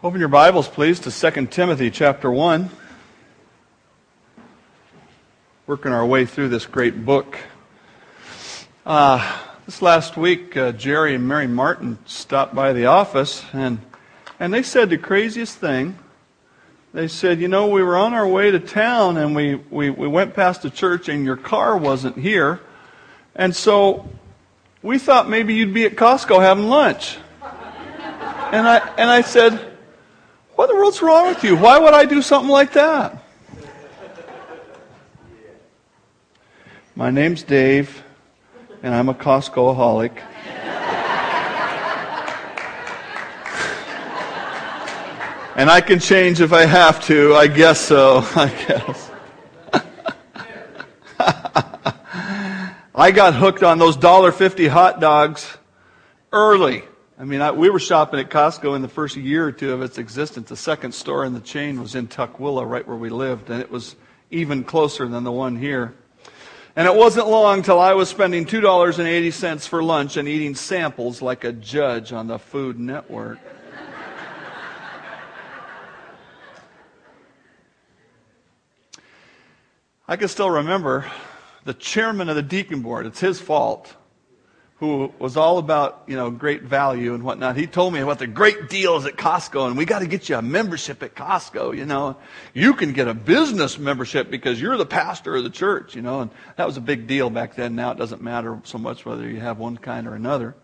Open your Bibles, please, to 2 Timothy chapter 1. Working our way through this great book. Uh, this last week, uh, Jerry and Mary Martin stopped by the office, and, and they said the craziest thing. They said, You know, we were on our way to town, and we, we, we went past the church, and your car wasn't here. And so we thought maybe you'd be at Costco having lunch. And I, and I said, what in the world's wrong with you? Why would I do something like that? My name's Dave, and I'm a Costcoholic. and I can change if I have to. I guess so. I guess. I got hooked on those $1.50 hot dogs early. I mean, I, we were shopping at Costco in the first year or two of its existence. The second store in the chain was in Tukwila, right where we lived, and it was even closer than the one here. And it wasn't long till I was spending $2.80 for lunch and eating samples like a judge on the Food Network. I can still remember the chairman of the deacon board. It's his fault who was all about, you know, great value and whatnot. He told me about the great deals at Costco and we got to get you a membership at Costco, you know. You can get a business membership because you're the pastor of the church, you know, and that was a big deal back then. Now it doesn't matter so much whether you have one kind or another.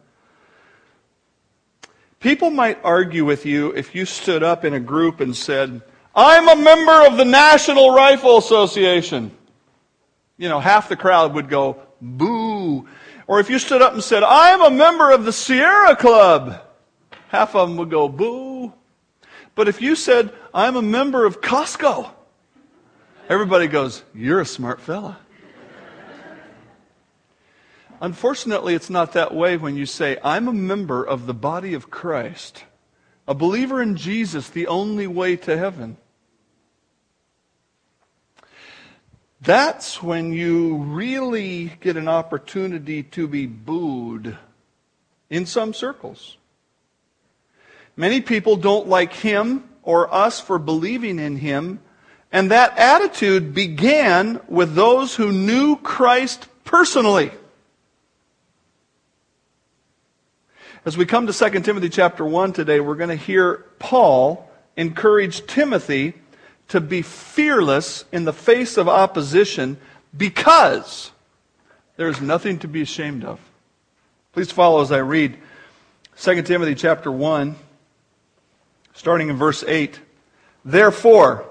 People might argue with you if you stood up in a group and said, I'm a member of the National Rifle Association. You know, half the crowd would go, boo. Or if you stood up and said, I'm a member of the Sierra Club, half of them would go, boo. But if you said, I'm a member of Costco, everybody goes, You're a smart fella. Unfortunately, it's not that way when you say, I'm a member of the body of Christ, a believer in Jesus, the only way to heaven. That's when you really get an opportunity to be booed in some circles. Many people don't like him or us for believing in him, and that attitude began with those who knew Christ personally. As we come to 2 Timothy chapter 1 today, we're going to hear Paul encourage Timothy to be fearless in the face of opposition because there is nothing to be ashamed of. Please follow as I read 2 Timothy chapter 1 starting in verse 8. Therefore,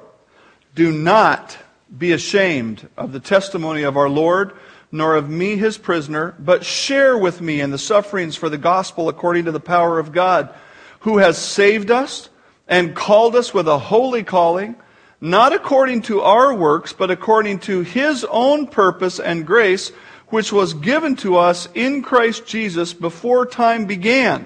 do not be ashamed of the testimony of our Lord, nor of me his prisoner, but share with me in the sufferings for the gospel according to the power of God, who has saved us and called us with a holy calling not according to our works, but according to his own purpose and grace, which was given to us in Christ Jesus before time began.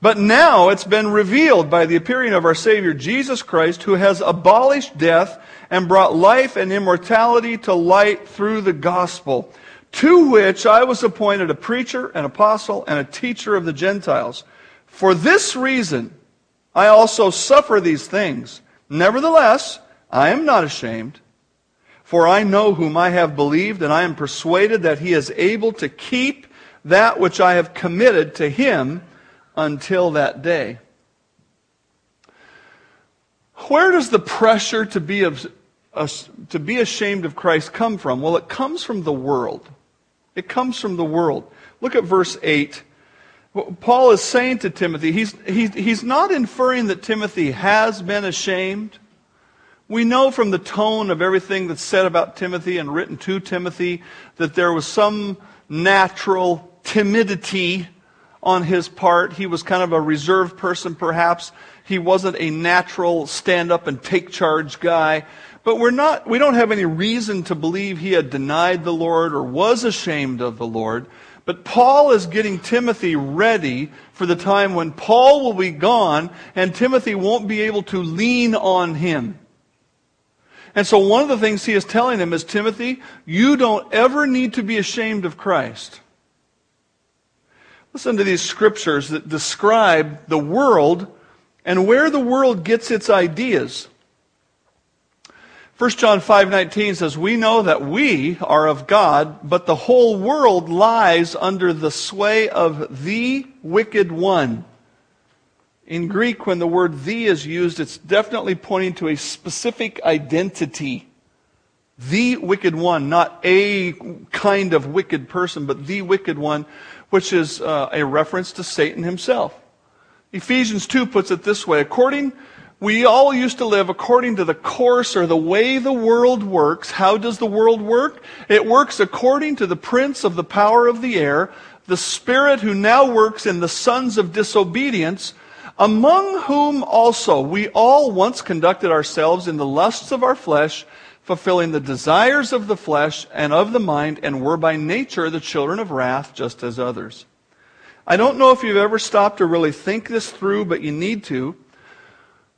But now it's been revealed by the appearing of our Savior Jesus Christ, who has abolished death and brought life and immortality to light through the gospel, to which I was appointed a preacher, an apostle, and a teacher of the Gentiles. For this reason, I also suffer these things. Nevertheless, I am not ashamed, for I know whom I have believed, and I am persuaded that he is able to keep that which I have committed to him until that day. Where does the pressure to be, uh, to be ashamed of Christ come from? Well, it comes from the world. It comes from the world. Look at verse 8. Paul is saying to Timothy, he's, he, he's not inferring that Timothy has been ashamed. We know from the tone of everything that's said about Timothy and written to Timothy that there was some natural timidity on his part. He was kind of a reserved person, perhaps. He wasn't a natural stand up and take charge guy. But we're not, we don't have any reason to believe he had denied the Lord or was ashamed of the Lord. But Paul is getting Timothy ready for the time when Paul will be gone and Timothy won't be able to lean on him. And so one of the things he is telling him is, Timothy, you don't ever need to be ashamed of Christ. Listen to these scriptures that describe the world and where the world gets its ideas. 1 John 5:19 says, "We know that we are of God, but the whole world lies under the sway of the wicked one." In Greek, when the word the is used, it's definitely pointing to a specific identity. The wicked one, not a kind of wicked person, but the wicked one, which is uh, a reference to Satan himself. Ephesians 2 puts it this way according we all used to live according to the course or the way the world works. How does the world work? It works according to the prince of the power of the air, the spirit who now works in the sons of disobedience, among whom also we all once conducted ourselves in the lusts of our flesh, fulfilling the desires of the flesh and of the mind, and were by nature the children of wrath, just as others. I don't know if you've ever stopped to really think this through, but you need to.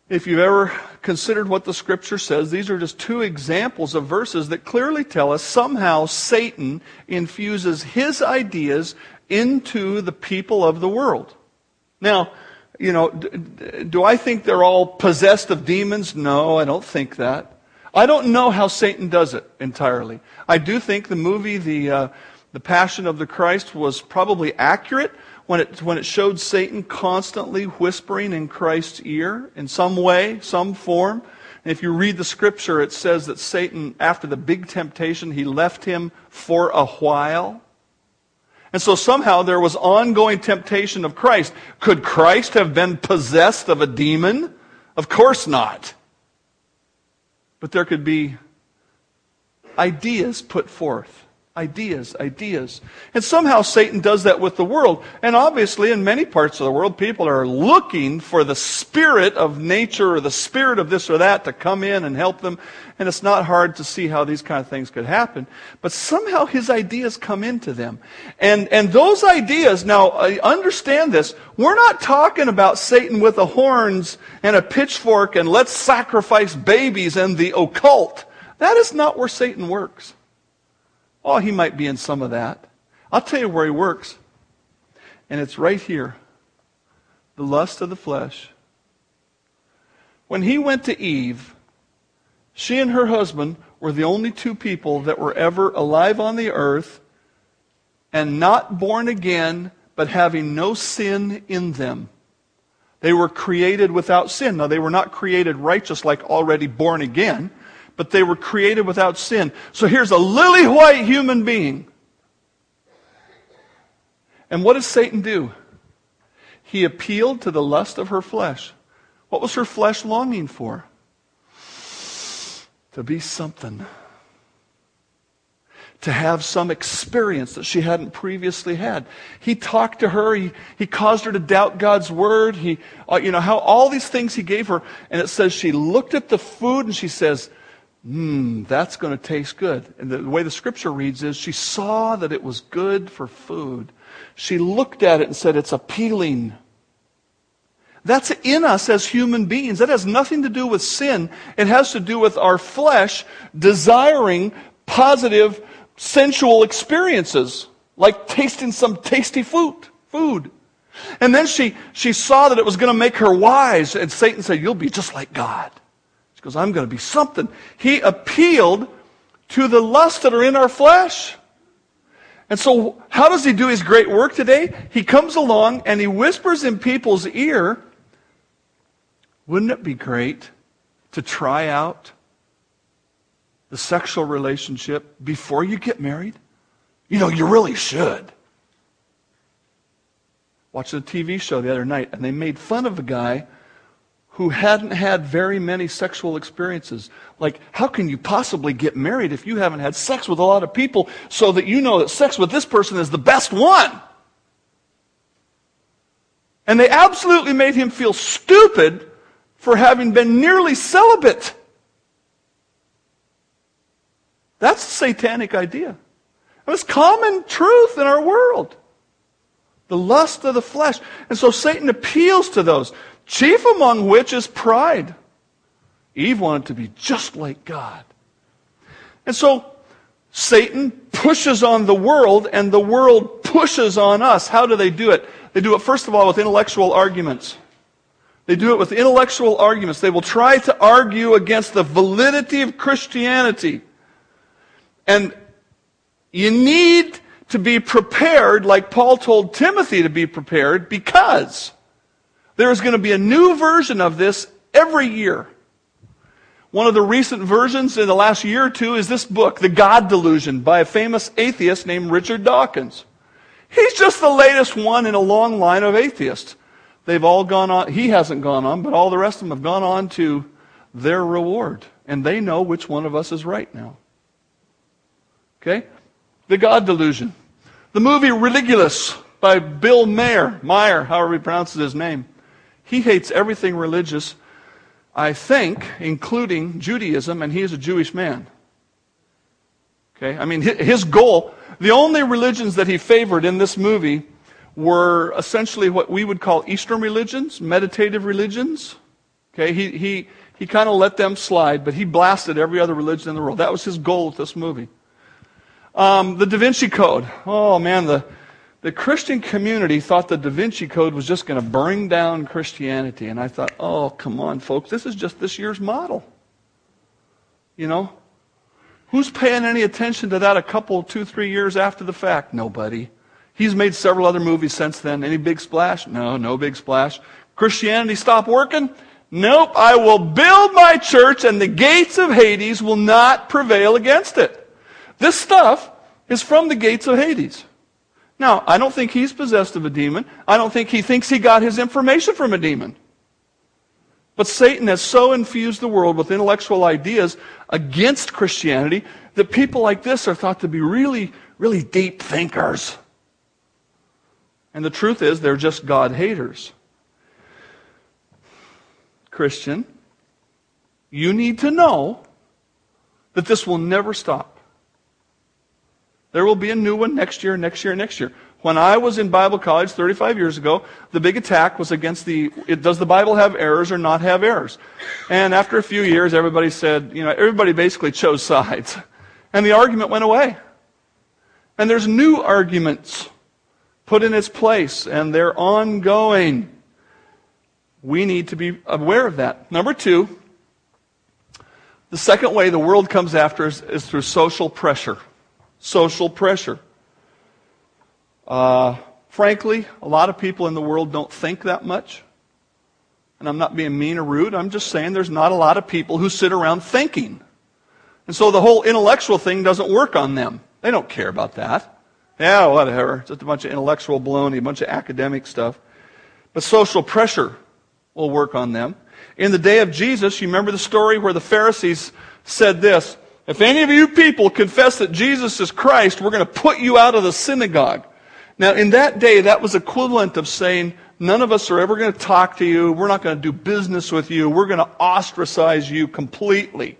If you've ever considered what the scripture says, these are just two examples of verses that clearly tell us somehow Satan infuses his ideas into the people of the world. Now, you know, do I think they're all possessed of demons? No, I don't think that. I don't know how Satan does it entirely. I do think the movie, the, uh, the Passion of the Christ, was probably accurate when it, when it showed Satan constantly whispering in Christ's ear in some way, some form. And if you read the scripture, it says that Satan, after the big temptation, he left him for a while. And so somehow there was ongoing temptation of Christ. Could Christ have been possessed of a demon? Of course not. But there could be ideas put forth Ideas, ideas. And somehow Satan does that with the world. And obviously, in many parts of the world, people are looking for the spirit of nature or the spirit of this or that to come in and help them. And it's not hard to see how these kind of things could happen. But somehow his ideas come into them. And, and those ideas, now uh, understand this, we're not talking about Satan with the horns and a pitchfork and let's sacrifice babies and the occult. That is not where Satan works. Oh, he might be in some of that. I'll tell you where he works. And it's right here the lust of the flesh. When he went to Eve, she and her husband were the only two people that were ever alive on the earth and not born again, but having no sin in them. They were created without sin. Now, they were not created righteous like already born again but they were created without sin. So here's a lily white human being. And what does Satan do? He appealed to the lust of her flesh. What was her flesh longing for? To be something. To have some experience that she hadn't previously had. He talked to her. He, he caused her to doubt God's word. He, uh, you know, how all these things he gave her. And it says she looked at the food and she says, Mmm, that's going to taste good. And the, way the scripture reads is she saw that it was good for food. She looked at it and said, It's appealing. That's in us as human beings. That has nothing to do with sin. It has to do with our flesh desiring positive sensual experiences, like tasting some tasty food. Food. And then she, she saw that it was going to make her wise, and Satan said, You'll be just like God. She goes, I'm going to be something. He appealed to the lusts that are in our flesh. And so, how does he do his great work today? He comes along and he whispers in people's ear, Wouldn't it be great to try out the sexual relationship before you get married? You know, you really should. Watching a TV show the other night, and they made fun of a guy who hadn't had very many sexual experiences. Like, how can you possibly get married if you haven't had sex with a lot of people so that you know that sex with this person is the best one? And they absolutely made him feel stupid for having been nearly celibate. That's a satanic idea. It's common truth in our world. The lust of the flesh. And so Satan appeals to those chief among which is pride. Eve wanted to be just like God. And so Satan pushes on the world, and the world pushes on us. How do they do it? They do it, first of all, with intellectual arguments. They do it with intellectual arguments. They will try to argue against the validity of Christianity. And you need to be prepared, like Paul told Timothy to be prepared, because there is going to be a new version of this every year. One of the recent versions in the last year or two is this book, The God Delusion, by a famous atheist named Richard Dawkins. He's just the latest one in a long line of atheists. They've all gone on, he hasn't gone on, but all the rest of them have gone on to their reward. And they know which one of us is right now. Okay? The God Delusion. The movie Religulous by Bill Mayer, Meyer, however he pronounces his name. He hates everything religious, I think, including Judaism, and he is a Jewish man. Okay? I mean, his goal, the only religions that he favored in this movie were essentially what we would call Eastern religions, meditative religions. Okay, he, he, he kind of let them slide, but he blasted every other religion in the world. That was his goal with this movie. Um, the Da Vinci Code. Oh man, the, the Christian community thought the Da Vinci Code was just going to bring down Christianity. And I thought, oh, come on, folks, this is just this year's model. You know? Who's paying any attention to that a couple, two, three years after the fact? Nobody. He's made several other movies since then. Any big splash? No, no big splash. Christianity stop working? Nope. I will build my church and the gates of Hades will not prevail against it. This stuff is from the gates of Hades. Now, I don't think he's possessed of a demon. I don't think he thinks he got his information from a demon. But Satan has so infused the world with intellectual ideas against Christianity that people like this are thought to be really, really deep thinkers. And the truth is, they're just God haters. Christian, you need to know that this will never stop. There will be a new one next year, next year, next year. When I was in Bible college 35 years ago, the big attack was against the does the Bible have errors or not have errors? And after a few years, everybody said, you know, everybody basically chose sides. And the argument went away. And there's new arguments put in its place, and they're ongoing. We need to be aware of that. Number two, the second way the world comes after us is through social pressure. Social pressure. Uh, frankly, a lot of people in the world don't think that much. And I'm not being mean or rude. I'm just saying there's not a lot of people who sit around thinking. And so the whole intellectual thing doesn't work on them. They don't care about that. Yeah, whatever. Just a bunch of intellectual baloney, a bunch of academic stuff. But social pressure will work on them. In the day of Jesus, you remember the story where the Pharisees said this If any of you people confess that Jesus is Christ, we're going to put you out of the synagogue. Now, in that day, that was equivalent of saying, None of us are ever going to talk to you. We're not going to do business with you. We're going to ostracize you completely.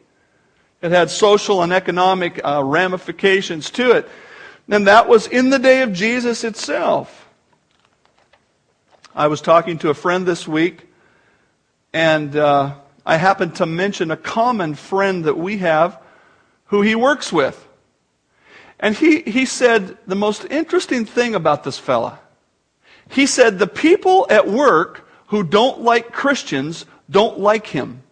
It had social and economic uh, ramifications to it. And that was in the day of Jesus itself. I was talking to a friend this week, and uh, I happened to mention a common friend that we have who he works with. And he, he said the most interesting thing about this fella. He said the people at work who don't like Christians don't like him.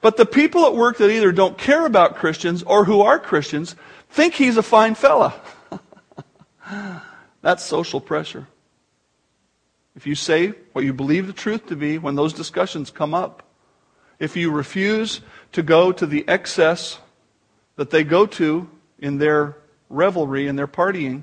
But the people at work that either don't care about Christians or who are Christians think he's a fine fella. That's social pressure. If you say what you believe the truth to be when those discussions come up, if you refuse to go to the excess that they go to in their revelry and their partying,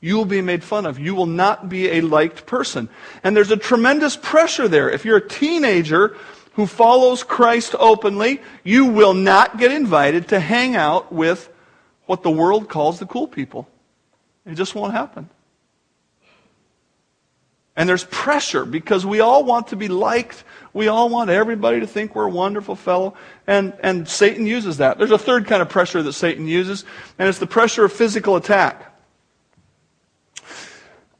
you will be made fun of. You will not be a liked person. And there's a tremendous pressure there. If you're a teenager who follows Christ openly, you will not get invited to hang out with what the world calls the cool people. It just won't happen. And there's pressure because we all want to be liked. We all want everybody to think we're a wonderful fellow. And, and Satan uses that. There's a third kind of pressure that Satan uses, and it's the pressure of physical attack.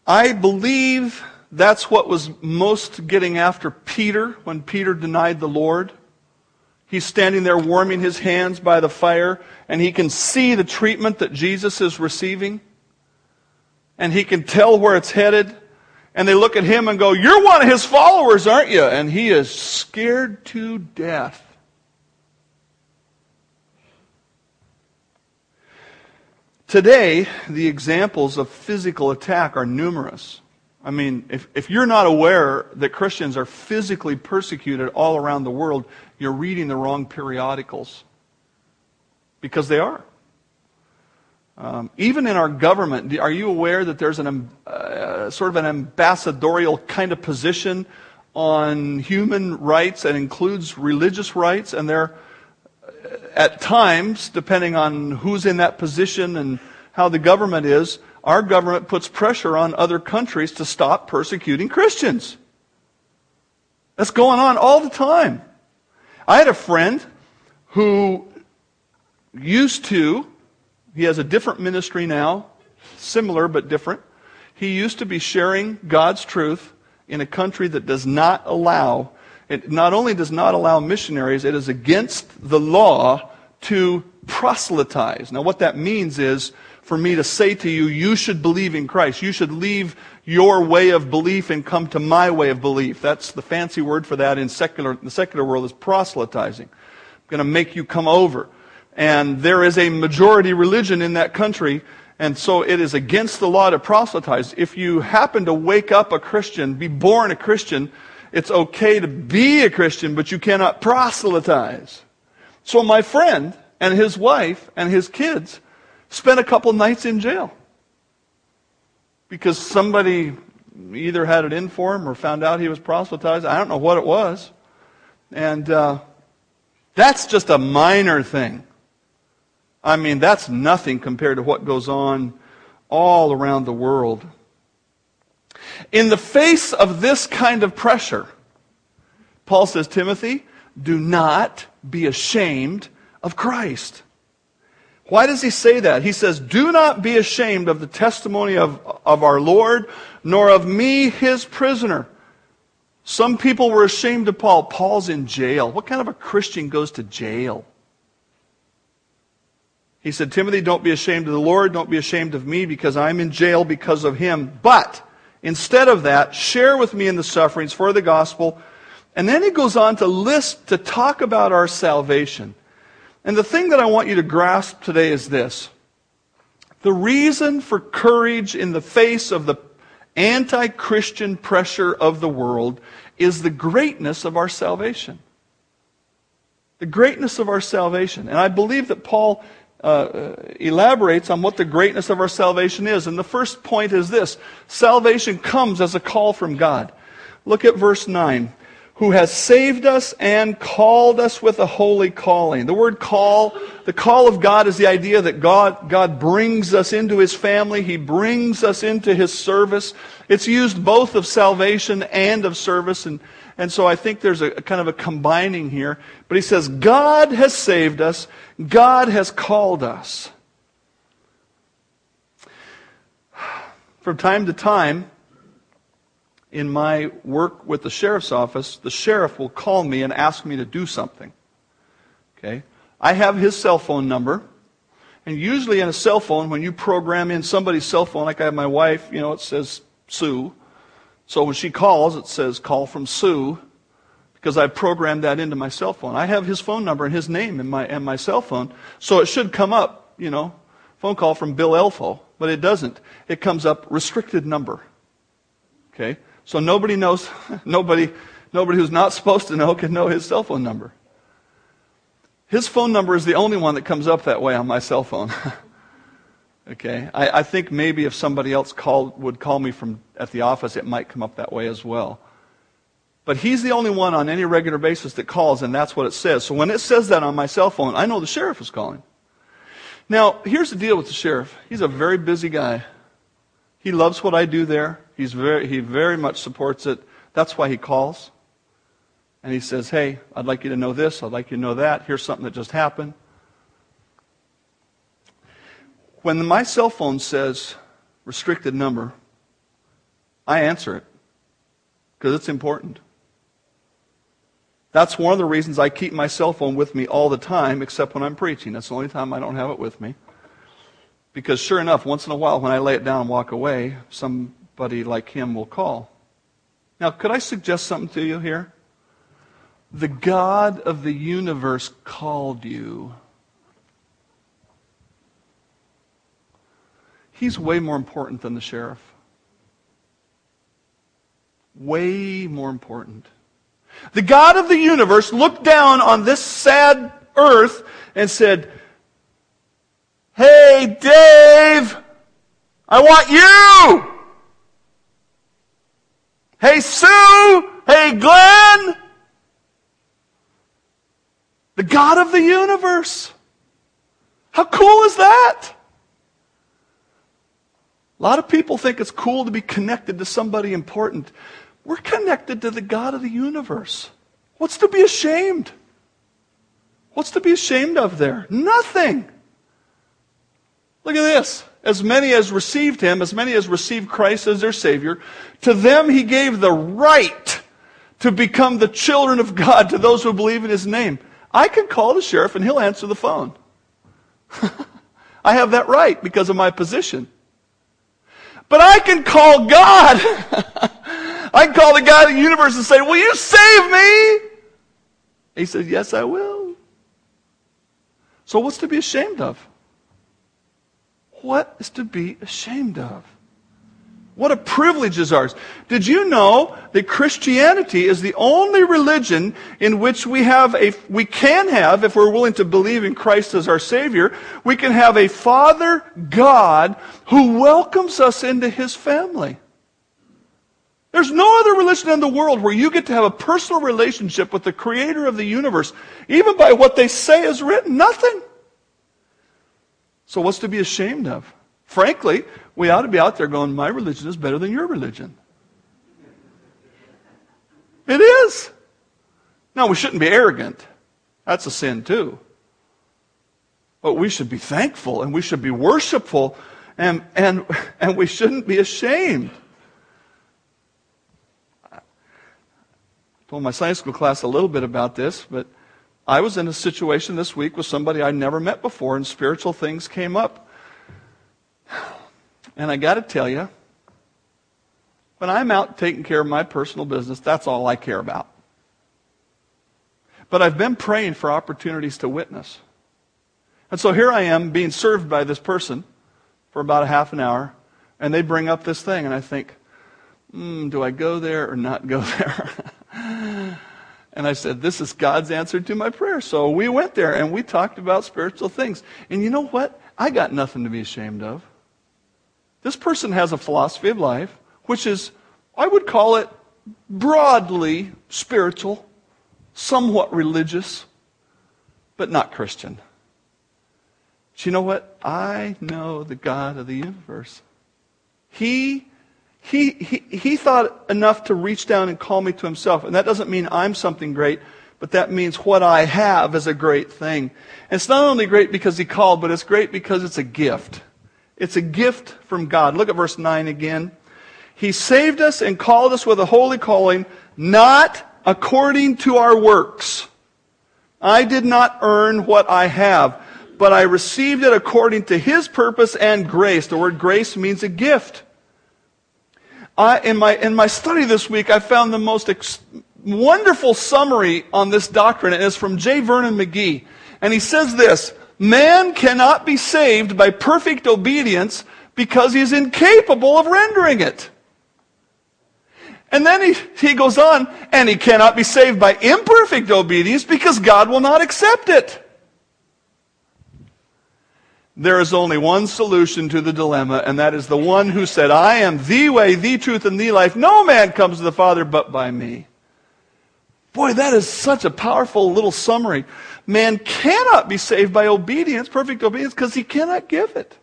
I believe that's what was most getting after Peter when Peter denied the Lord. He's standing there warming his hands by the fire, and he can see the treatment that Jesus is receiving, and he can tell where it's headed. And they look at him and go, You're one of his followers, aren't you? And he is scared to death. Today, the examples of physical attack are numerous. I mean, if, if you're not aware that Christians are physically persecuted all around the world, you're reading the wrong periodicals. Because they are. Um, even in our government, are you aware that there's an uh, sort of an ambassadorial kind of position on human rights that includes religious rights? And there, at times, depending on who's in that position and how the government is, our government puts pressure on other countries to stop persecuting Christians. That's going on all the time. I had a friend who used to he has a different ministry now, similar but different. He used to be sharing God's truth in a country that does not allow, it not only does not allow missionaries, it is against the law to proselytize. Now, what that means is for me to say to you, you should believe in Christ. You should leave your way of belief and come to my way of belief. That's the fancy word for that in secular, the secular world is proselytizing. I'm going to make you come over and there is a majority religion in that country, and so it is against the law to proselytize. If you happen to wake up a Christian, be born a Christian, it's okay to be a Christian, but you cannot proselytize. So my friend and his wife and his kids spent a couple nights in jail because somebody either had it in for him or found out he was proselytized. I don't know what it was. And uh, that's just a minor thing. I mean, that's nothing compared to what goes on all around the world. In the face of this kind of pressure, Paul says, Timothy, do not be ashamed of Christ. Why does he say that? He says, Do not be ashamed of the testimony of, of our Lord, nor of me, his prisoner. Some people were ashamed of Paul. Paul's in jail. What kind of a Christian goes to jail? He said, Timothy, don't be ashamed of the Lord. Don't be ashamed of me because I'm in jail because of him. But instead of that, share with me in the sufferings for the gospel. And then he goes on to list, to talk about our salvation. And the thing that I want you to grasp today is this. The reason for courage in the face of the anti Christian pressure of the world is the greatness of our salvation. The greatness of our salvation. And I believe that Paul uh, elaborates on what the greatness of our salvation is. And the first point is this salvation comes as a call from God. Look at verse 9. Who has saved us and called us with a holy calling. The word call, the call of God is the idea that God, God brings us into His family. He brings us into His service. It's used both of salvation and of service. And, and so I think there's a, a kind of a combining here. But he says, God has saved us God has called us. From time to time, in my work with the sheriff's office, the sheriff will call me and ask me to do something. Okay? I have his cell phone number. And usually in a cell phone, when you program in somebody's cell phone, like I have my wife, you know, it says Sue. So when she calls, it says call from Sue because I programmed that into my cell phone. I have his phone number and his name in my, in my cell phone, so it should come up, you know, phone call from Bill Elfo, but it doesn't. It comes up restricted number. Okay? So nobody knows, nobody, nobody who's not supposed to know can know his cell phone number. His phone number is the only one that comes up that way on my cell phone. okay? I, I think maybe if somebody else called, would call me from at the office, it might come up that way as well. But he's the only one on any regular basis that calls, and that's what it says. So when it says that on my cell phone, I know the sheriff is calling. Now, here's the deal with the sheriff. He's a very busy guy. He loves what I do there. He's very, he very much supports it. That's why he calls. And he says, Hey, I'd like you to know this. I'd like you to know that. Here's something that just happened. When my cell phone says restricted number, I answer it because it's important. That's one of the reasons I keep my cell phone with me all the time, except when I'm preaching. That's the only time I don't have it with me. Because sure enough, once in a while when I lay it down and walk away, somebody like him will call. Now, could I suggest something to you here? The God of the universe called you. He's way more important than the sheriff. Way more important. The God of the universe looked down on this sad earth and said, Hey, Dave, I want you. Hey, Sue. Hey, Glenn. The God of the universe. How cool is that? A lot of people think it's cool to be connected to somebody important. We're connected to the God of the universe. What's to be ashamed? What's to be ashamed of there? Nothing. Look at this. As many as received him, as many as received Christ as their Savior, to them he gave the right to become the children of God to those who believe in his name. I can call the sheriff and he'll answer the phone. I have that right because of my position. But I can call God. I can call the God of the universe and say, Will you save me? He says, Yes, I will. So what's to be ashamed of? What is to be ashamed of? What a privilege is ours. Did you know that Christianity is the only religion in which we have a, we can have, if we're willing to believe in Christ as our Savior, we can have a Father God who welcomes us into His family. There's no other religion in the world where you get to have a personal relationship with the Creator of the universe, even by what they say is written. Nothing. So what's to be ashamed of? Frankly, we ought to be out there going, my religion is better than your religion. It is. Now, we shouldn't be arrogant. That's a sin, too. But we should be thankful and we should be worshipful and, and, and we shouldn't be ashamed. I told my science school class a little bit about this, but I was in a situation this week with somebody I'd never met before, and spiritual things came up. And I got to tell you, when I'm out taking care of my personal business, that's all I care about. But I've been praying for opportunities to witness. And so here I am being served by this person for about a half an hour, and they bring up this thing, and I think, mm, do I go there or not go there? and I said, This is God's answer to my prayer. So we went there and we talked about spiritual things. And you know what? I got nothing to be ashamed of. This person has a philosophy of life, which is, I would call it broadly spiritual, somewhat religious, but not Christian. But you know what? I know the God of the universe. He, he, he, he thought enough to reach down and call me to himself. And that doesn't mean I'm something great, but that means what I have is a great thing. And it's not only great because he called, but it's great because it's a gift. It's a gift from God. Look at verse 9 again. He saved us and called us with a holy calling, not according to our works. I did not earn what I have, but I received it according to His purpose and grace. The word grace means a gift. I, in, my, in my study this week, I found the most ex- wonderful summary on this doctrine, and it's from J. Vernon McGee. And he says this Man cannot be saved by perfect obedience because he's incapable of rendering it. And then he, he goes on, and he cannot be saved by imperfect obedience because God will not accept it. There is only one solution to the dilemma, and that is the one who said, I am the way, the truth, and the life. No man comes to the Father but by me. Boy, that is such a powerful little summary. Man cannot be saved by obedience, perfect obedience, because he cannot give it.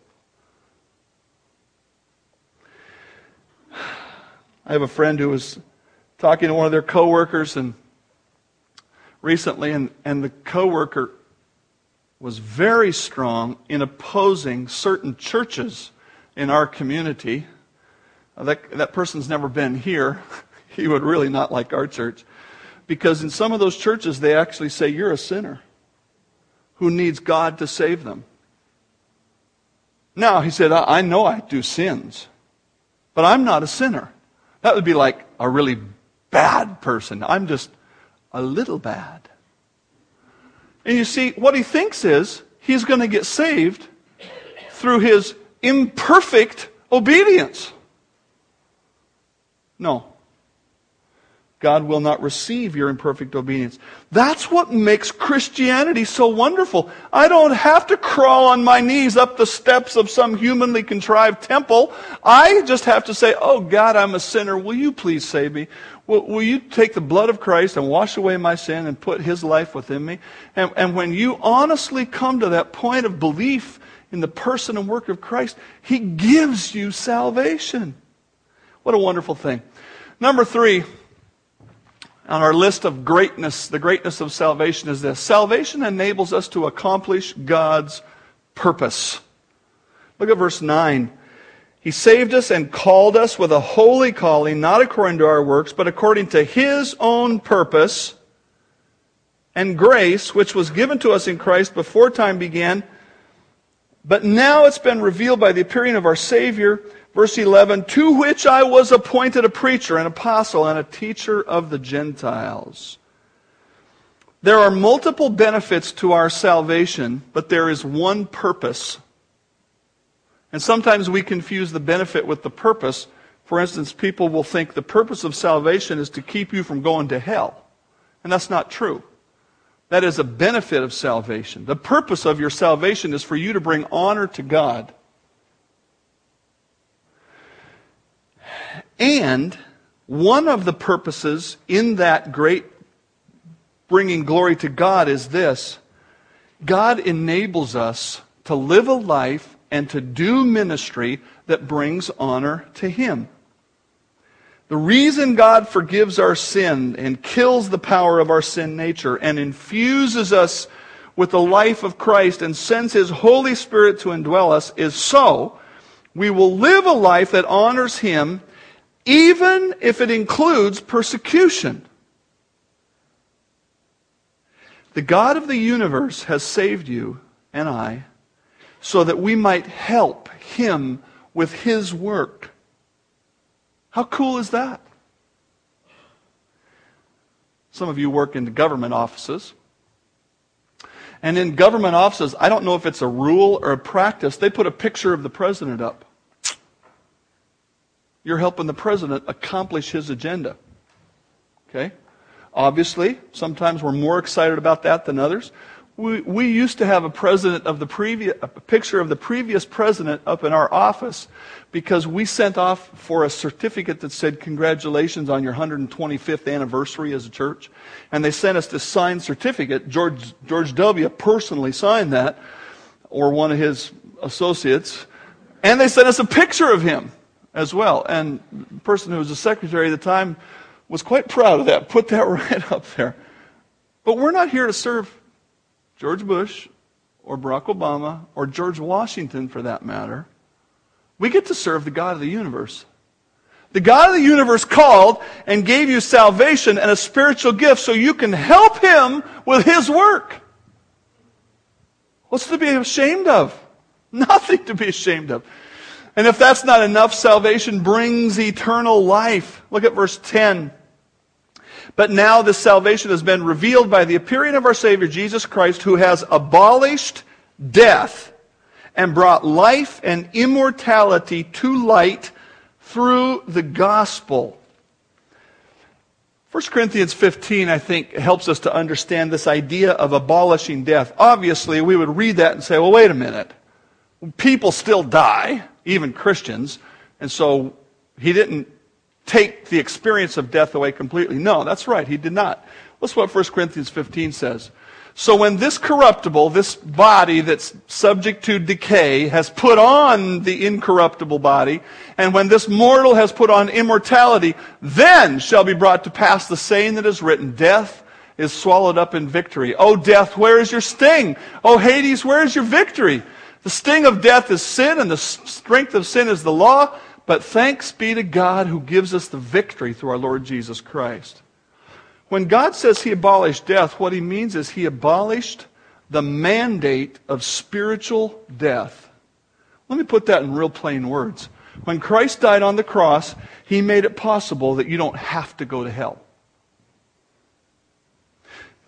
I have a friend who was talking to one of their coworkers and recently, and, and the coworker was very strong in opposing certain churches in our community. That, that person's never been here. he would really not like our church. Because in some of those churches, they actually say, You're a sinner who needs God to save them. Now, he said, I know I do sins. but I'm not a sinner. That would be like a really bad person. I'm just a little bad. And you see, what he thinks is he's going to get saved through his imperfect obedience. No. God will not receive your imperfect obedience. That's what makes Christianity so wonderful. I don't have to crawl on my knees up the steps of some humanly contrived temple. I just have to say, Oh God, I'm a sinner. Will you please save me? Will, will you take the blood of Christ and wash away my sin and put his life within me? And, and when you honestly come to that point of belief in the person and work of Christ, he gives you salvation. What a wonderful thing. Number three, on our list of greatness, the greatness of salvation is this salvation enables us to accomplish God's purpose. Look at verse 9. He saved us and called us with a holy calling, not according to our works, but according to His own purpose and grace, which was given to us in Christ before time began. But now it's been revealed by the appearing of our Savior Verse 11, to which I was appointed a preacher, an apostle, and a teacher of the Gentiles. There are multiple benefits to our salvation, but there is one purpose. And sometimes we confuse the benefit with the purpose. For instance, people will think the purpose of salvation is to keep you from going to hell. And that's not true. That is a benefit of salvation. The purpose of your salvation is for you to bring honor to God. And one of the purposes in that great bringing glory to God is this God enables us to live a life and to do ministry that brings honor to Him. The reason God forgives our sin and kills the power of our sin nature and infuses us with the life of Christ and sends His Holy Spirit to indwell us is so we will live a life that honors Him even if it includes persecution. The God of the universe has saved you and I so that we might help him with his work. How cool is that? Some of you work in government offices. And in government offices, I don't know if it's a rule or a practice, they put a picture of the president up. You're helping the president accomplish his agenda. Okay? Obviously, sometimes we're more excited about that than others. We, we used to have a president of the previous, a picture of the previous president up in our office because we sent off for a certificate that said, Congratulations on your 125th anniversary as a church. And they sent us this signed certificate. George, George W. personally signed that, or one of his associates. And they sent us a picture of him as well. And the person who was the secretary at the time was quite proud of that, put that right up there. But we're not here to serve George Bush or Barack Obama or George Washington for that matter. We get to serve the God of the universe. The God of the universe called and gave you salvation and a spiritual gift so you can help him with his work. What's to be ashamed of? Nothing to be ashamed of. And if that's not enough, salvation brings eternal life. Look at verse 10. But now this salvation has been revealed by the appearing of our Savior Jesus Christ, who has abolished death and brought life and immortality to light through the gospel. 1 Corinthians 15, I think, helps us to understand this idea of abolishing death. Obviously, we would read that and say, well, wait a minute. People still die even Christians. And so he didn't take the experience of death away completely. No, that's right. He did not. Listen what 1 Corinthians 15 says. So when this corruptible, this body that's subject to decay, has put on the incorruptible body, and when this mortal has put on immortality, then shall be brought to pass the saying that is written, Death is swallowed up in victory. O death, where is your sting? O Hades, where is your victory? The sting of death is sin, and the strength of sin is the law. But thanks be to God who gives us the victory through our Lord Jesus Christ. When God says he abolished death, what he means is he abolished the mandate of spiritual death. Let me put that in real plain words. When Christ died on the cross, he made it possible that you don't have to go to hell.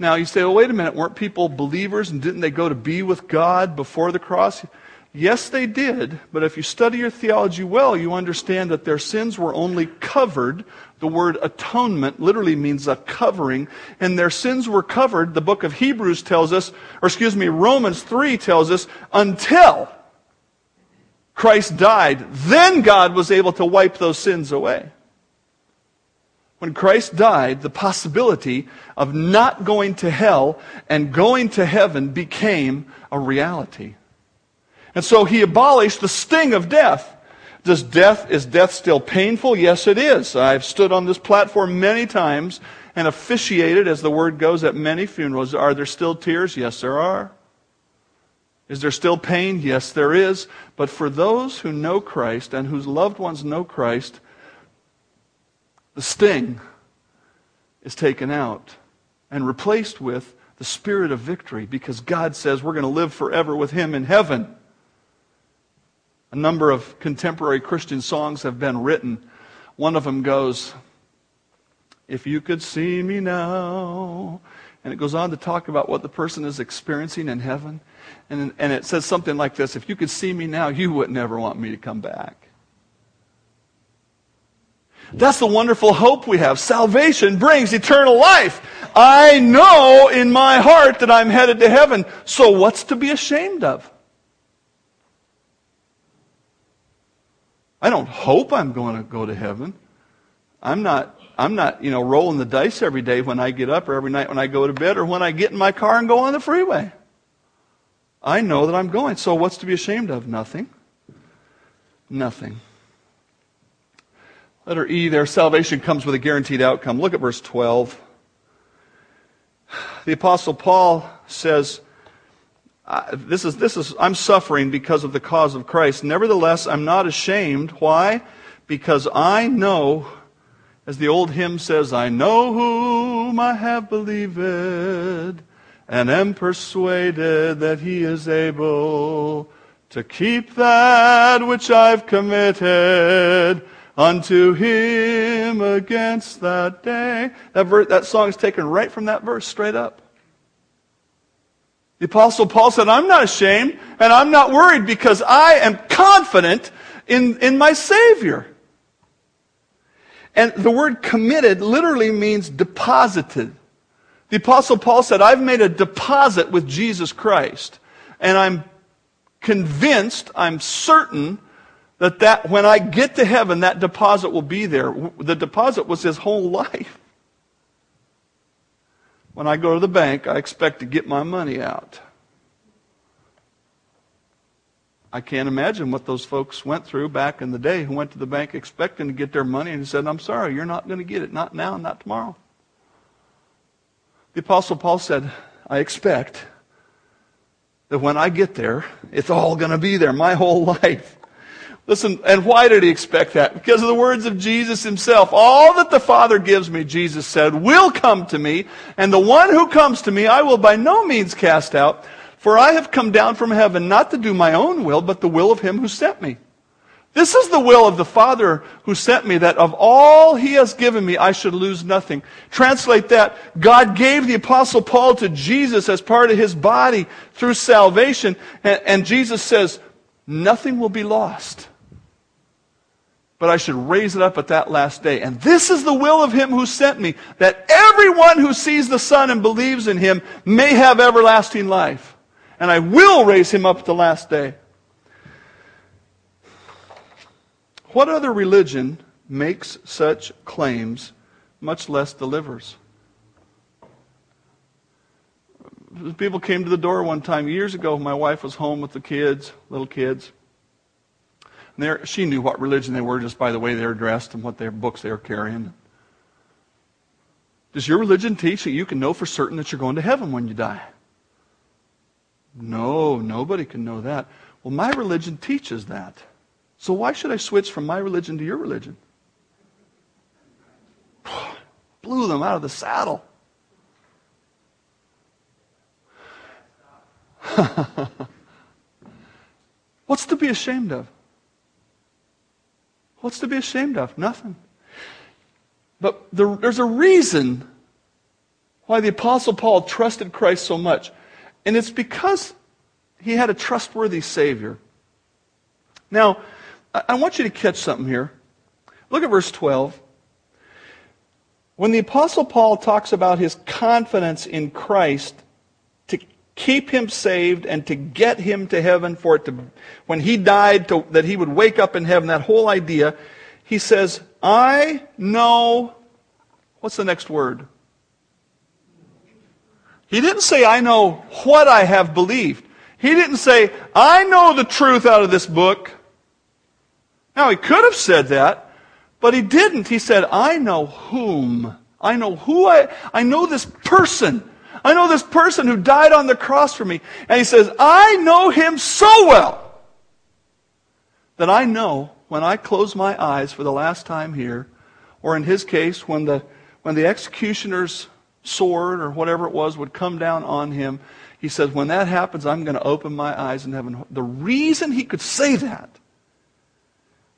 Now, you say, well, wait a minute, weren't people believers and didn't they go to be with God before the cross? Yes, they did, but if you study your theology well, you understand that their sins were only covered. The word atonement literally means a covering, and their sins were covered, the book of Hebrews tells us, or excuse me, Romans 3 tells us, until Christ died. Then God was able to wipe those sins away. When Christ died, the possibility of not going to hell and going to heaven became a reality. And so he abolished the sting of death. Does death, is death still painful? Yes, it is. I've stood on this platform many times and officiated, as the word goes, at many funerals. Are there still tears? Yes, there are. Is there still pain? Yes, there is. But for those who know Christ and whose loved ones know Christ, the sting is taken out and replaced with the spirit of victory because God says we're going to live forever with Him in heaven. A number of contemporary Christian songs have been written. One of them goes, If you could see me now. And it goes on to talk about what the person is experiencing in heaven. And, and it says something like this If you could see me now, you would never want me to come back. That's the wonderful hope we have. Salvation brings eternal life. I know in my heart that I'm headed to heaven. So what's to be ashamed of? I don't hope I'm going to go to heaven. I'm not, I'm not, you know, rolling the dice every day when I get up or every night when I go to bed or when I get in my car and go on the freeway. I know that I'm going. So what's to be ashamed of? Nothing. Nothing. Letter E there, salvation comes with a guaranteed outcome. Look at verse 12. The apostle Paul says, this is, this is, I'm suffering because of the cause of Christ. Nevertheless, I'm not ashamed. Why? Because I know, as the old hymn says, I know whom I have believed and am persuaded that he is able to keep that which I've committed unto him against that day. That, ver- that song is taken right from that verse, straight up. The apostle Paul said, I'm not ashamed and I'm not worried because I am confident in, in my Savior. And the word committed literally means deposited. The apostle Paul said, I've made a deposit with Jesus Christ. And I'm convinced, I'm certain that, that when I get to heaven, that deposit will be there. The deposit was his whole life. When I go to the bank, I expect to get my money out. I can't imagine what those folks went through back in the day who went to the bank expecting to get their money and said, I'm sorry, you're not going to get it. Not now, not tomorrow. The Apostle Paul said, I expect that when I get there, it's all going to be there, my whole life. Listen, and why did he expect that? Because of the words of Jesus himself. All that the Father gives me, Jesus said, will come to me, and the one who comes to me I will by no means cast out, for I have come down from heaven not to do my own will, but the will of him who sent me. This is the will of the Father who sent me, that of all he has given me, I should lose nothing. Translate that. God gave the Apostle Paul to Jesus as part of his body through salvation, and, and Jesus says, nothing will be lost but I should raise it up at that last day. And this is the will of him who sent me, that everyone who sees the Son and believes in him may have everlasting life. And I will raise him up at the last day. What other religion makes such claims, much less delivers? People came to the door one time years ago. My wife was home with the kids, little kids she knew what religion they were just by the way they were dressed and what their books they were carrying. Does your religion teach that you can know for certain that you're going to heaven when you die? No, nobody can know that. Well, my religion teaches that. So why should I switch from my religion to your religion? Blew them out of the saddle. What's to be ashamed of? What's to be ashamed of? Nothing. But the, there's a reason why the Apostle Paul trusted Christ so much. And it's because he had a trustworthy Savior. Now, I want you to catch something here. Look at verse 12. When the Apostle Paul talks about his confidence in Christ keep him saved and to get him to heaven for it to, when he died, to, that he would wake up in heaven, that whole idea, he says, I know, what's the next word? He didn't say, I know what I have believed. He didn't say, I know the truth out of this book. Now, he could have said that, but he didn't. He said, I know whom. I know who I, I know this person. I know this person who died on the cross for me. And he says, I know him so well that I know when I close my eyes for the last time here, or in his case, when the, when the executioner's sword or whatever it was would come down on him. He says, When that happens, I'm going to open my eyes in heaven. The reason he could say that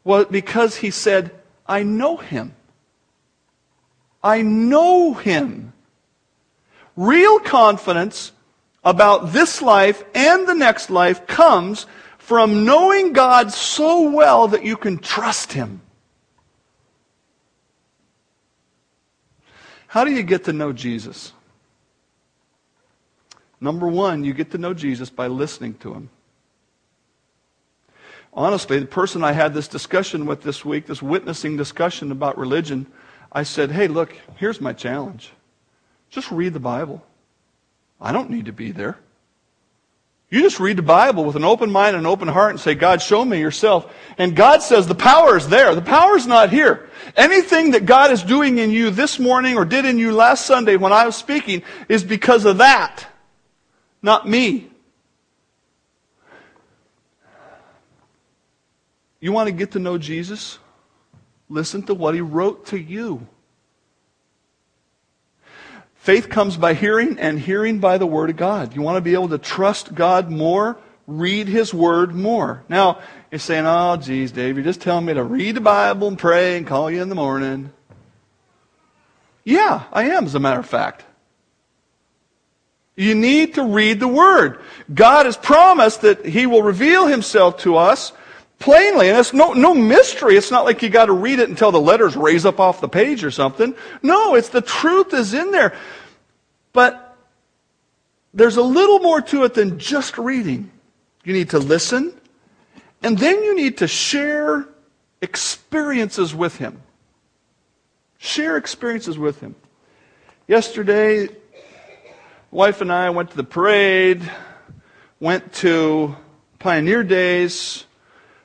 was because he said, I know him. I know him. Real confidence about this life and the next life comes from knowing God so well that you can trust him. How do you get to know Jesus? Number one, you get to know Jesus by listening to him. Honestly, the person I had this discussion with this week, this witnessing discussion about religion, I said, hey, look, here's my challenge. Just read the Bible. I don't need to be there. You just read the Bible with an open mind and an open heart and say, God, show me yourself. And God says the power is there. The power is not here. Anything that God is doing in you this morning or did in you last Sunday when I was speaking is because of that, not me. You want to get to know Jesus? Listen to what he wrote to you. Faith comes by hearing, and hearing by the Word of God. You want to be able to trust God more? Read His Word more. Now, you're saying, oh, geez, Dave, you're just telling me to read the Bible and pray and call you in the morning. Yeah, I am, as a matter of fact. You need to read the Word. God has promised that He will reveal Himself to us plainly. And it's no, no mystery. It's not like you got to read it until the letters raise up off the page or something. No, it's the truth is in there. But there's a little more to it than just reading. You need to listen, and then you need to share experiences with him. Share experiences with him. Yesterday, wife and I went to the parade, went to Pioneer Days,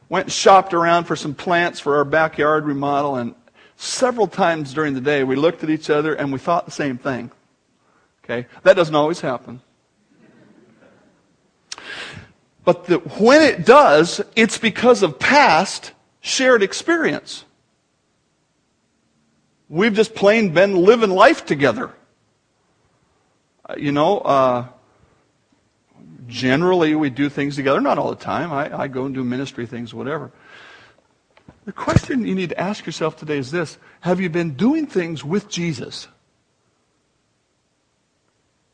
went and shopped around for some plants for our backyard remodel, and several times during the day we looked at each other and we thought the same thing. Okay? That doesn't always happen. But the, when it does, it's because of past shared experience. We've just plain been living life together. Uh, you know, uh, generally we do things together, not all the time. I, I go and do ministry things, whatever. The question you need to ask yourself today is this Have you been doing things with Jesus?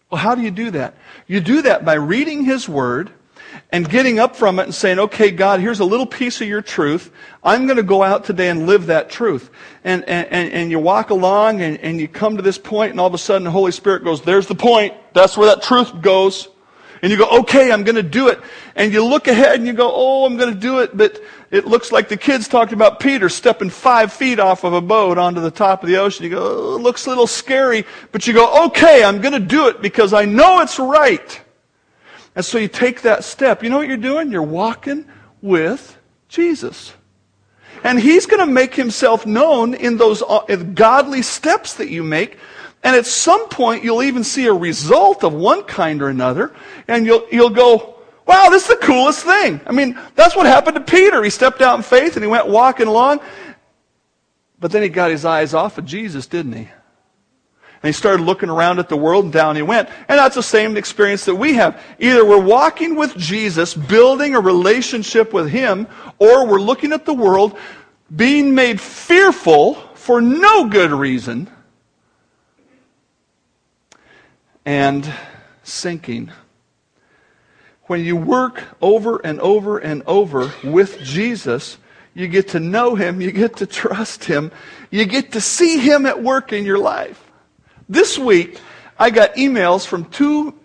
Well, how do you do that? You do that by reading His Word and getting up from it and saying, okay, God, here's a little piece of your truth. I'm going to go out today and live that truth. And, and, and you walk along and, and you come to this point and all of a sudden the Holy Spirit goes, there's the point. That's where that truth goes. And you go, okay, I'm going to do it. And you look ahead and you go, oh, I'm going to do it. But it looks like the kids talked about Peter stepping five feet off of a boat onto the top of the ocean. You go, oh, looks a little scary. But you go, okay, I'm going to do it because I know it's right. And so you take that step. You know what you're doing? You're walking with Jesus. And he's going to make himself known in those uh, godly steps that you make and at some point, you'll even see a result of one kind or another, and you'll, you'll go, wow, this is the coolest thing. I mean, that's what happened to Peter. He stepped out in faith and he went walking along, but then he got his eyes off of Jesus, didn't he? And he started looking around at the world and down he went. And that's the same experience that we have. Either we're walking with Jesus, building a relationship with him, or we're looking at the world being made fearful for no good reason, and sinking. When you work over and over and over with Jesus, you get to know Him, you get to trust Him, you get to see Him at work in your life. This week, I got emails from two,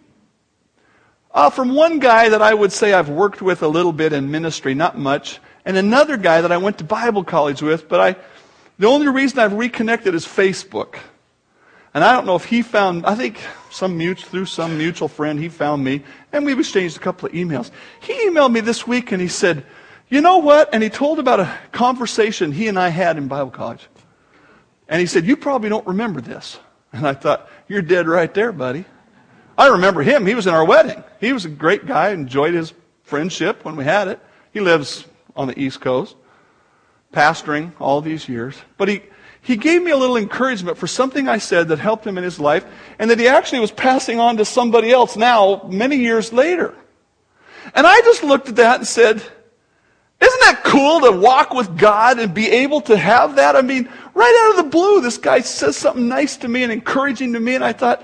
uh, from one guy that I would say I've worked with a little bit in ministry, not much, and another guy that I went to Bible college with, but I, the only reason I've reconnected is Facebook. And I don't know if he found, I think some mutual, through some mutual friend, he found me, and we've exchanged a couple of emails. He emailed me this week and he said, You know what? And he told about a conversation he and I had in Bible college. And he said, You probably don't remember this. And I thought, You're dead right there, buddy. I remember him. He was in our wedding. He was a great guy, enjoyed his friendship when we had it. He lives on the East Coast, pastoring all these years. But he, he gave me a little encouragement for something I said that helped him in his life, and that he actually was passing on to somebody else now, many years later. And I just looked at that and said, isn't that cool to walk with God and be able to have that? I mean, right out of the blue, this guy says something nice to me and encouraging to me, and I thought,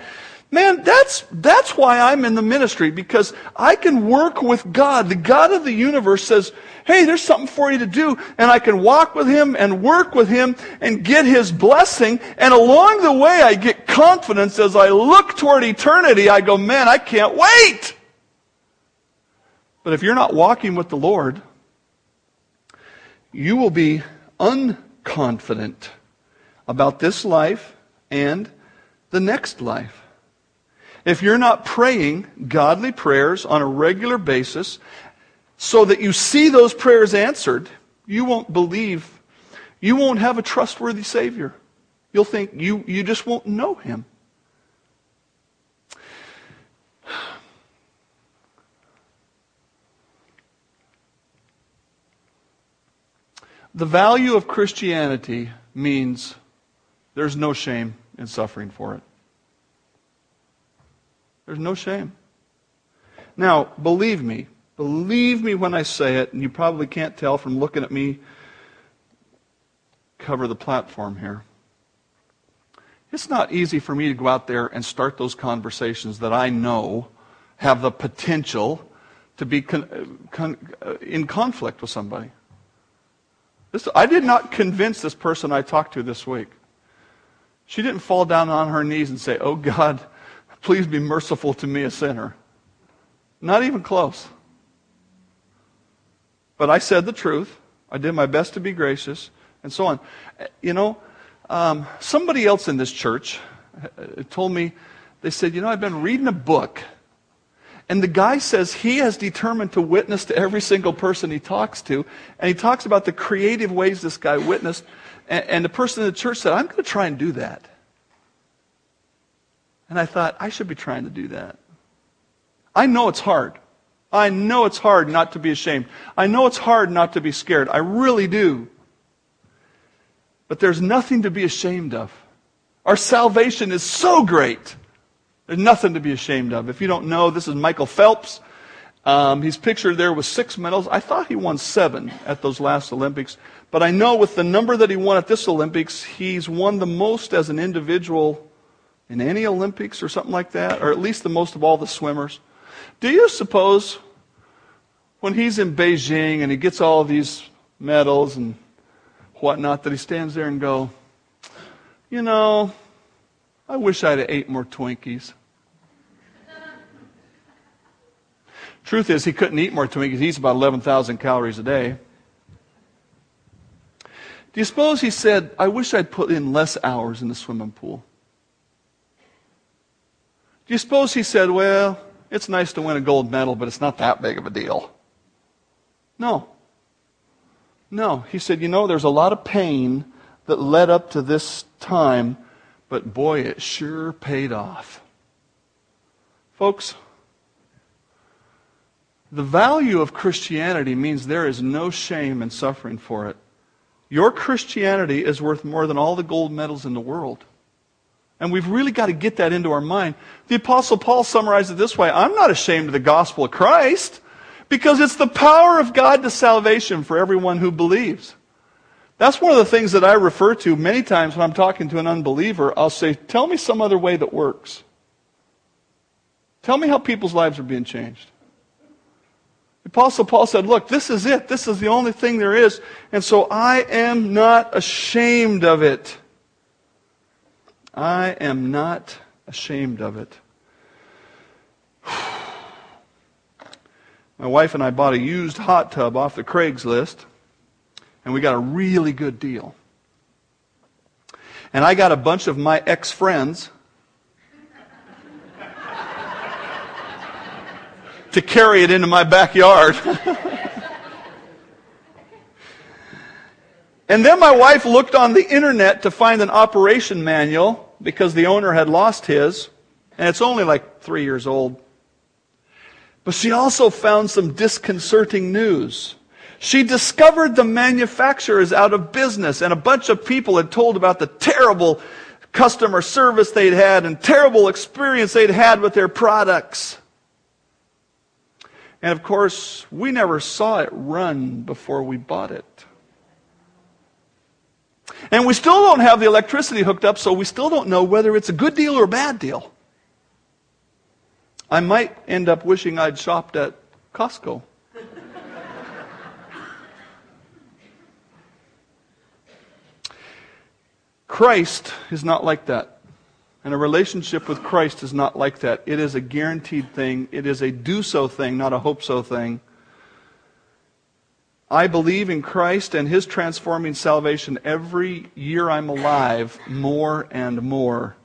man, that's, that's why I'm in the ministry, because I can work with God. The God of the universe says, hey, there's something for you to do. And I can walk with him and work with him and get his blessing. And along the way, I get confidence as I look toward eternity. I go, man, I can't wait. But if you're not walking with the Lord, you will be unconfident about this life and the next life. If you're not praying godly prayers on a regular basis so that you see those prayers answered, you won't believe. You won't have a trustworthy Savior. You'll think you, you just won't know Him. The value of Christianity means there's no shame in suffering for it. There's no shame. Now, believe me, Believe me when I say it, and you probably can't tell from looking at me cover the platform here. It's not easy for me to go out there and start those conversations that I know have the potential to be con- con- uh, in conflict with somebody. This, I did not convince this person I talked to this week. She didn't fall down on her knees and say, Oh God, please be merciful to me, a sinner. Not even close. But I said the truth. I did my best to be gracious, and so on. You know, um, somebody else in this church uh, told me, they said, You know, I've been reading a book, and the guy says he has determined to witness to every single person he talks to, and he talks about the creative ways this guy witnessed. And, and the person in the church said, I'm going to try and do that. And I thought, I should be trying to do that. I know it's hard. I know it's hard not to be ashamed. I know it's hard not to be scared. I really do. But there's nothing to be ashamed of. Our salvation is so great. There's nothing to be ashamed of. If you don't know, this is Michael Phelps. Um, he's pictured there with six medals. I thought he won seven at those last Olympics. But I know with the number that he won at this Olympics, he's won the most as an individual in any Olympics or something like that, or at least the most of all the swimmers. Do you suppose when he's in Beijing and he gets all these medals and whatnot that he stands there and go, you know, I wish I'd have ate more Twinkies. Truth is, he couldn't eat more Twinkies. He eats about 11,000 calories a day. Do you suppose he said, I wish I'd put in less hours in the swimming pool? Do you suppose he said, well, it's nice to win a gold medal, but it's not that big of a deal. No. No. He said, you know, there's a lot of pain that led up to this time, but boy, it sure paid off. Folks, the value of Christianity means there is no shame in suffering for it. Your Christianity is worth more than all the gold medals in the world. And we've really got to get that into our mind. The Apostle Paul summarized it this way I'm not ashamed of the gospel of Christ because it's the power of God to salvation for everyone who believes. That's one of the things that I refer to many times when I'm talking to an unbeliever. I'll say, Tell me some other way that works. Tell me how people's lives are being changed. The Apostle Paul said, Look, this is it. This is the only thing there is. And so I am not ashamed of it. I am not ashamed of it. My wife and I bought a used hot tub off the Craigslist and we got a really good deal. And I got a bunch of my ex friends to carry it into my backyard. and then my wife looked on the internet to find an operation manual because the owner had lost his, and it's only like three years old. But she also found some disconcerting news. She discovered the manufacturer is out of business, and a bunch of people had told about the terrible customer service they'd had and terrible experience they'd had with their products. And of course, we never saw it run before we bought it. And we still don't have the electricity hooked up, so we still don't know whether it's a good deal or a bad deal. I might end up wishing I'd shopped at Costco. Christ is not like that. And a relationship with Christ is not like that. It is a guaranteed thing. It is a do so thing, not a hope so thing. I believe in Christ and His transforming salvation every year I'm alive more and more.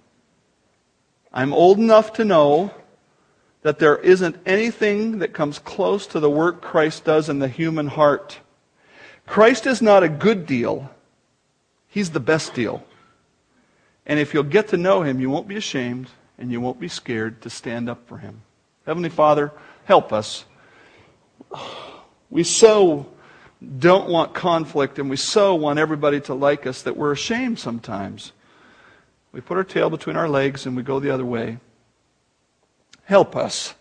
I'm old enough to know that there isn't anything that comes close to the work Christ does in the human heart. Christ is not a good deal, He's the best deal. And if you'll get to know him, you won't be ashamed and you won't be scared to stand up for him. Heavenly Father, help us. We so don't want conflict and we so want everybody to like us that we're ashamed sometimes. We put our tail between our legs and we go the other way. Help us.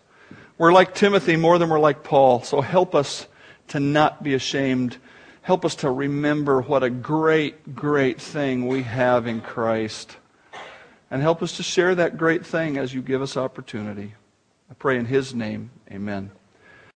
We're like Timothy more than we're like Paul, so help us to not be ashamed Help us to remember what a great, great thing we have in Christ. And help us to share that great thing as you give us opportunity. I pray in His name, amen.